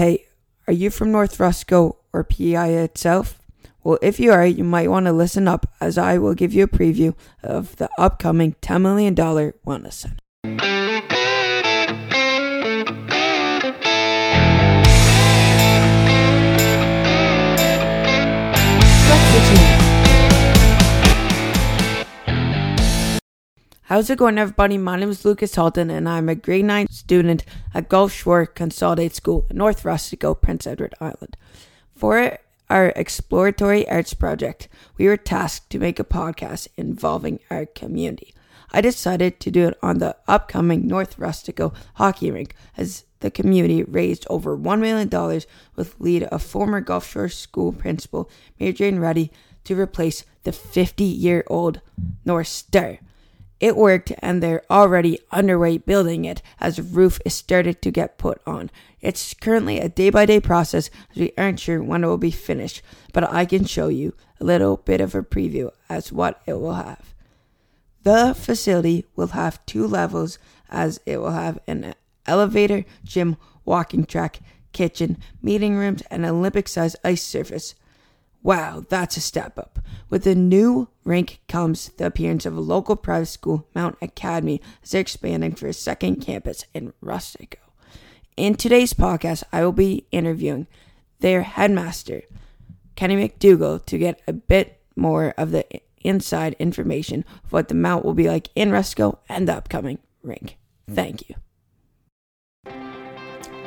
Hey, are you from North Rustico or PEI itself? Well, if you are, you might want to listen up as I will give you a preview of the upcoming $10 million Wellness Center. How's it going, everybody? My name is Lucas Halton, and I'm a grade 9 student at Gulf Shore Consolidated School in North Rustico, Prince Edward Island. For our exploratory arts project, we were tasked to make a podcast involving our community. I decided to do it on the upcoming North Rustico hockey rink as the community raised over $1 million with the lead of former Gulf Shore School principal Mary Jane Reddy to replace the 50 year old North Star. It worked, and they're already underway building it as the roof is started to get put on. It's currently a day by day process as we aren't sure when it will be finished, but I can show you a little bit of a preview as what it will have. The facility will have two levels as it will have an elevator, gym, walking track, kitchen, meeting rooms, and Olympic sized ice surface. Wow, that's a step up. With the new rink comes the appearance of a local private school, Mount Academy, as they're expanding for a second campus in Rustico. In today's podcast, I will be interviewing their headmaster, Kenny McDougall, to get a bit more of the inside information of what the Mount will be like in Rustico and the upcoming rink. Thank you.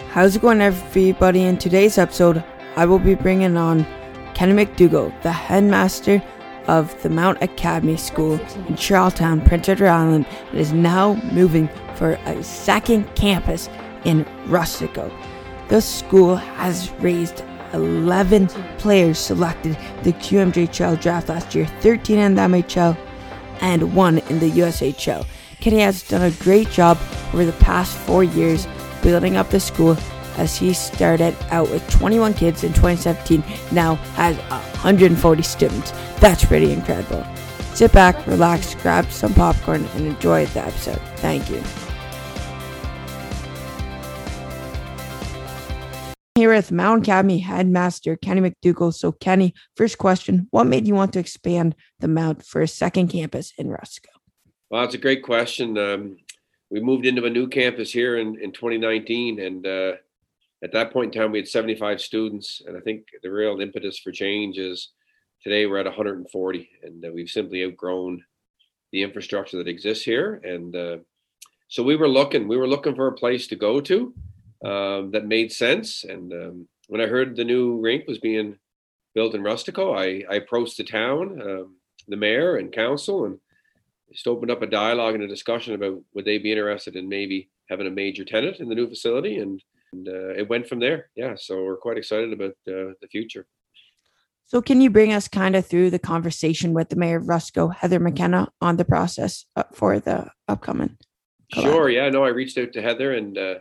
How's it going, everybody? In today's episode, I will be bringing on Kenny McDougall, the headmaster of the Mount Academy School in Charlottetown, Prince Edward Island, and is now moving for a second campus in Rustico. The school has raised 11 players selected the QMJHL draft last year, 13 in the MHL, and one in the USHL. Kenny has done a great job over the past four years building up the school as he started out with 21 kids in 2017, now has 140 students. That's pretty incredible. Sit back, relax, grab some popcorn, and enjoy the episode. Thank you. Here with Mount Academy headmaster Kenny McDougall. So, Kenny, first question What made you want to expand the Mount for a second campus in Rustico? Well, that's a great question. Um, we moved into a new campus here in, in 2019, and uh, at that point in time, we had 75 students, and I think the real impetus for change is today we're at 140, and uh, we've simply outgrown the infrastructure that exists here. And uh, so we were looking, we were looking for a place to go to um, that made sense. And um, when I heard the new rink was being built in Rustico, I, I approached the town, um, the mayor and council, and just opened up a dialogue and a discussion about would they be interested in maybe having a major tenant in the new facility and and uh, it went from there. Yeah, so we're quite excited about uh, the future. So, can you bring us kind of through the conversation with the mayor of Rustico, Heather McKenna, on the process uh, for the upcoming? Collab? Sure. Yeah. No, I reached out to Heather, and uh,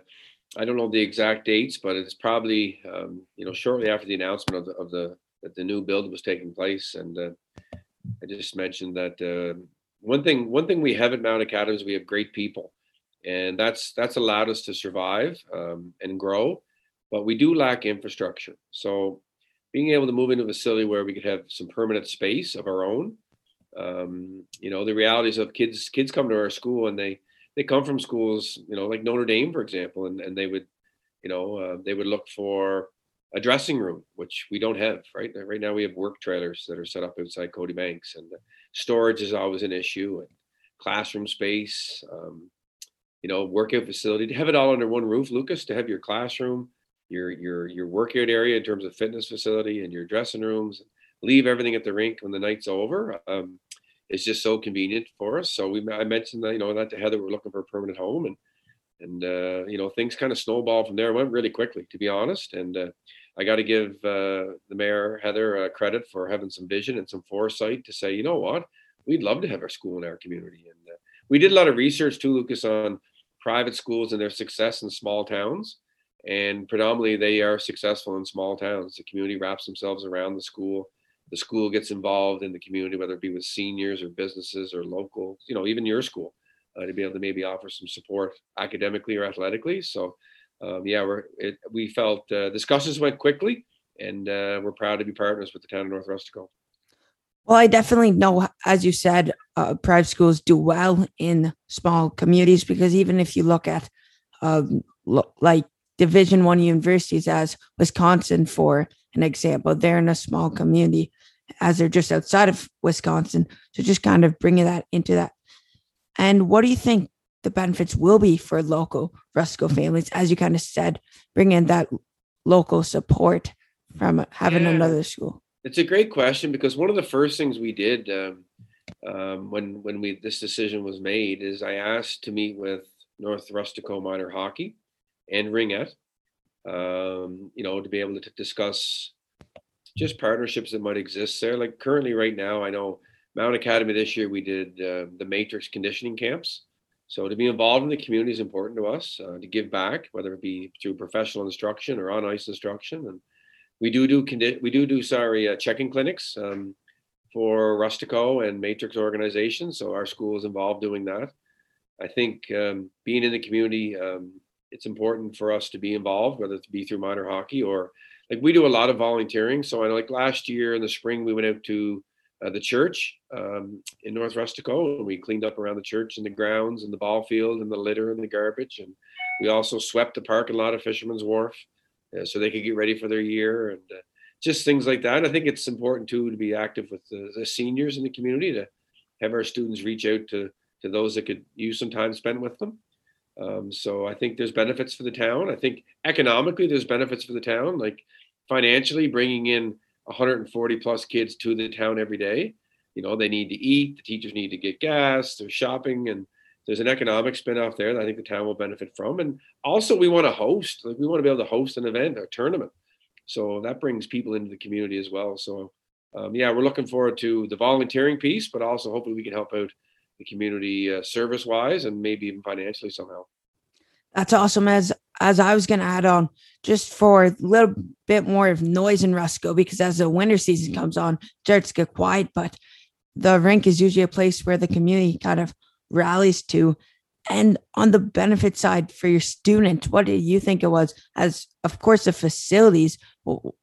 I don't know the exact dates, but it's probably um, you know shortly after the announcement of the, of the that the new build was taking place, and uh, I just mentioned that uh, one thing one thing we have at Mount Academy is we have great people and that's that's allowed us to survive um, and grow. But we do lack infrastructure. So being able to move into a facility where we could have some permanent space of our own. Um, you know, the realities of kids kids come to our school and they they come from schools, you know, like Notre Dame, for example, and, and they would, you know, uh, they would look for a dressing room, which we don't have, right? Right now we have work trailers that are set up outside Cody Banks, and storage is always an issue, and classroom space. Um, you know, workout facility to have it all under one roof, Lucas, to have your classroom, your your your workout area in terms of fitness facility and your dressing rooms, leave everything at the rink when the night's over. Um, it's just so convenient for us. So we I mentioned that you know that to Heather we're looking for a permanent home and and uh, you know things kind of snowballed from there. It went really quickly, to be honest. And uh, I got to give uh, the mayor Heather uh, credit for having some vision and some foresight to say, you know what, we'd love to have our school in our community. And uh, we did a lot of research too, Lucas, on private schools and their success in small towns. And predominantly, they are successful in small towns. The community wraps themselves around the school. The school gets involved in the community, whether it be with seniors or businesses or local, you know, even your school, uh, to be able to maybe offer some support academically or athletically. So um, yeah, we're it, we felt uh, discussions went quickly, and uh, we're proud to be partners with the town of North Rustico. Well, I definitely know, as you said, uh, private schools do well in small communities because even if you look at um, lo- like Division One universities, as Wisconsin, for an example, they're in a small community, as they're just outside of Wisconsin. So just kind of bringing that into that. And what do you think the benefits will be for local Rustico families, as you kind of said, bringing that local support from having yeah. another school? It's a great question because one of the first things we did um, um, when when we this decision was made is I asked to meet with North Rustico Minor Hockey and Ringette, um, you know, to be able to discuss just partnerships that might exist there. Like currently, right now, I know Mount Academy this year we did uh, the Matrix conditioning camps. So to be involved in the community is important to us. Uh, to give back, whether it be through professional instruction or on ice instruction, and we do do we do do sorry uh, checking clinics um, for Rustico and Matrix organizations. So our school is involved doing that. I think um, being in the community, um, it's important for us to be involved, whether it be through minor hockey or like we do a lot of volunteering. So I know like last year in the spring we went out to uh, the church um, in North Rustico and we cleaned up around the church and the grounds and the ball field and the litter and the garbage and we also swept the parking lot of Fisherman's Wharf so they could get ready for their year and uh, just things like that. I think it's important too to be active with the, the, seniors in the community to have our students reach out to to those that could use some time spent with them. Um, so I think there's benefits for the town. I think economically there's benefits for the town, like financially bringing in 140 plus kids to the town every day. You know, they need to eat. The teachers need to get gas. they're shopping and there's an economic spin-off there that I think the town will benefit from. And also we want to host, like we want to be able to host an event a tournament. So that brings people into the community as well. So um, yeah, we're looking forward to the volunteering piece, but also hopefully we can help out the community uh, service wise and maybe even financially somehow. That's awesome. As as I was going to add on, just for a little bit more of noise in Rustico, because as the winter season comes on, starts to get quiet. But the rink is usually a place where the community kind of rallies to. And on the benefit side for your students, what did you think it was? As of course the facilities,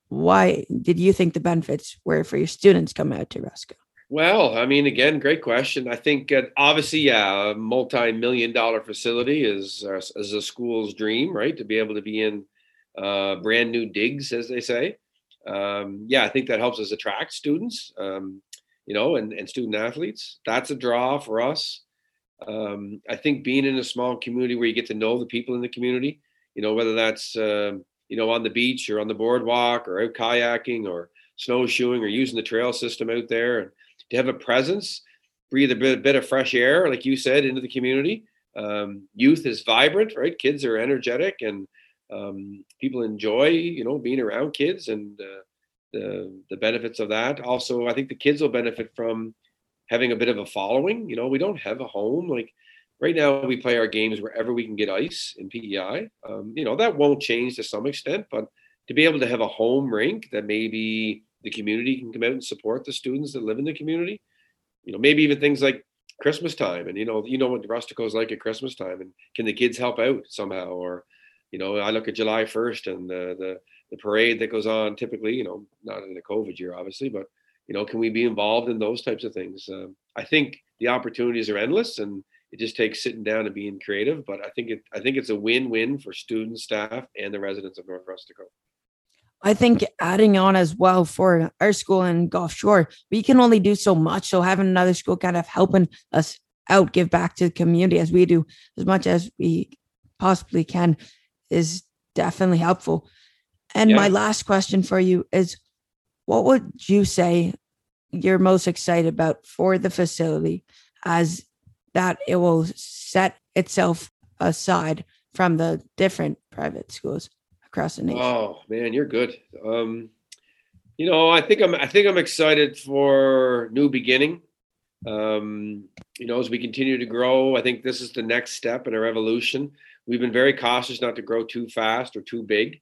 why did you think the benefits were for your students coming out to Rustico? Well, I mean, again, great question. I think uh, obviously, yeah, a multi-million dollar facility is uh, is a school's dream, right? To be able to be in uh, brand new digs, as they say. Um, yeah, I think that helps us attract students, um, you know, and, and student athletes. That's a draw for us. Um, I think being in a small community where you get to know the people in the community, you know, whether that's um, you know on the beach or on the boardwalk or out kayaking or snowshoeing or using the trail system out there and to have a presence, breathe a bit, a bit of fresh air, like you said, into the community. Um, youth is vibrant, right? Kids are energetic, and um, people enjoy, you know, being around kids and uh, the the benefits of that. Also, I think the kids will benefit from having a bit of a following. You know, we don't have a home like right now. We play our games wherever we can get ice in PEI. Um, you know, that won't change to some extent, but to be able to have a home rink that maybe the community can come out and support the students that live in the community. You know, maybe even things like Christmas time, and you know, you know what Rustico is like at Christmas time, and can the kids help out somehow? Or, you know, I look at July first and the the the parade that goes on. Typically, you know, not in a COVID year, obviously, but you know, can we be involved in those types of things? Um, I think the opportunities are endless, and it just takes sitting down and being creative. But I think it I think it's a win-win for students, staff, and the residents of North Rustico. I think adding on as well for our school in Gulf Shore, we can only do so much. So having another school kind of helping us out, give back to the community as we do as much as we possibly can is definitely helpful. And yeah. my last question for you is what would you say you're most excited about for the facility as that it will set itself aside from the different private schools? across the nation? Oh man, you're good. Um, you know, I think I'm I think I'm excited for new beginning. Um, you know, as we continue to grow, I think this is the next step in our evolution. We've been very cautious not to grow too fast or too big.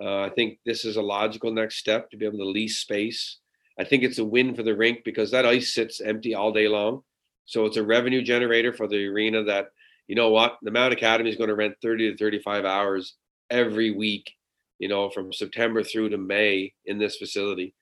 Uh, I think this is a logical next step to be able to lease space. I think it's a win for the rink because that ice sits empty all day long. So it's a revenue generator for the arena that, you know what, the Mount Academy is going to rent 30 to 35 hours every week, you know, from September through to May in this facility.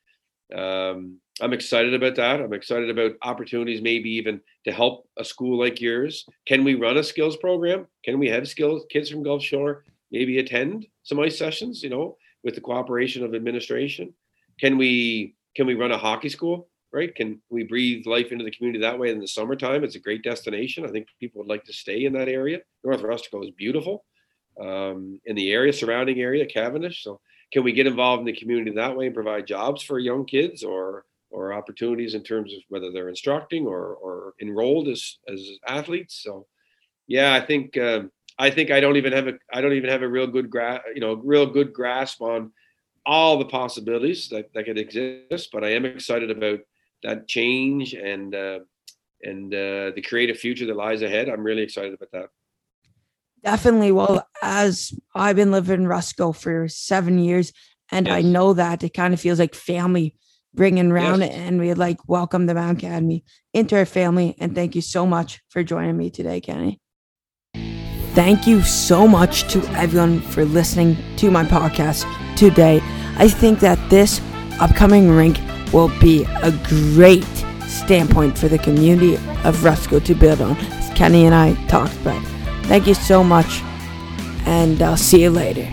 Um, I'm excited about that. I'm excited about opportunities, maybe even to help a school like yours. Can we run a skills program? Can we have skills kids from Gulf Shore maybe attend some ice sessions? You know, with the cooperation of administration. Can we can we run a hockey school? Right? Can we breathe life into the community that way in the summertime? It's a great destination. I think people would like to stay in that area. North Rustico is beautiful. Um, in the area, surrounding area, Cavendish. So can we get involved in the community that way and provide jobs for young kids or or opportunities in terms of whether they're instructing or or enrolled as as athletes? So yeah, I think um, I think I don't even have a I don't even have a real good gra- you know real good grasp on all the possibilities that, that could exist, but I am excited about that change and uh, and uh, the creative future that lies ahead. I'm really excited about that. Definitely. Well, as I've been living in Rustico for seven years, and yes. I know that it kind of feels like family bringing around yes. it, and we like welcome the Mount Academy into our family. And thank you so much for joining me today, Kenny. Thank you so much to everyone for listening to my podcast today. I think that this upcoming rink will be a great standpoint for the community of Rustico to build on, as Kenny and I talked about. Thank you so much, and I'll see you later.